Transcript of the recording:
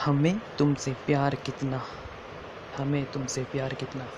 हमें तुमसे प्यार कितना हमें तुमसे प्यार कितना।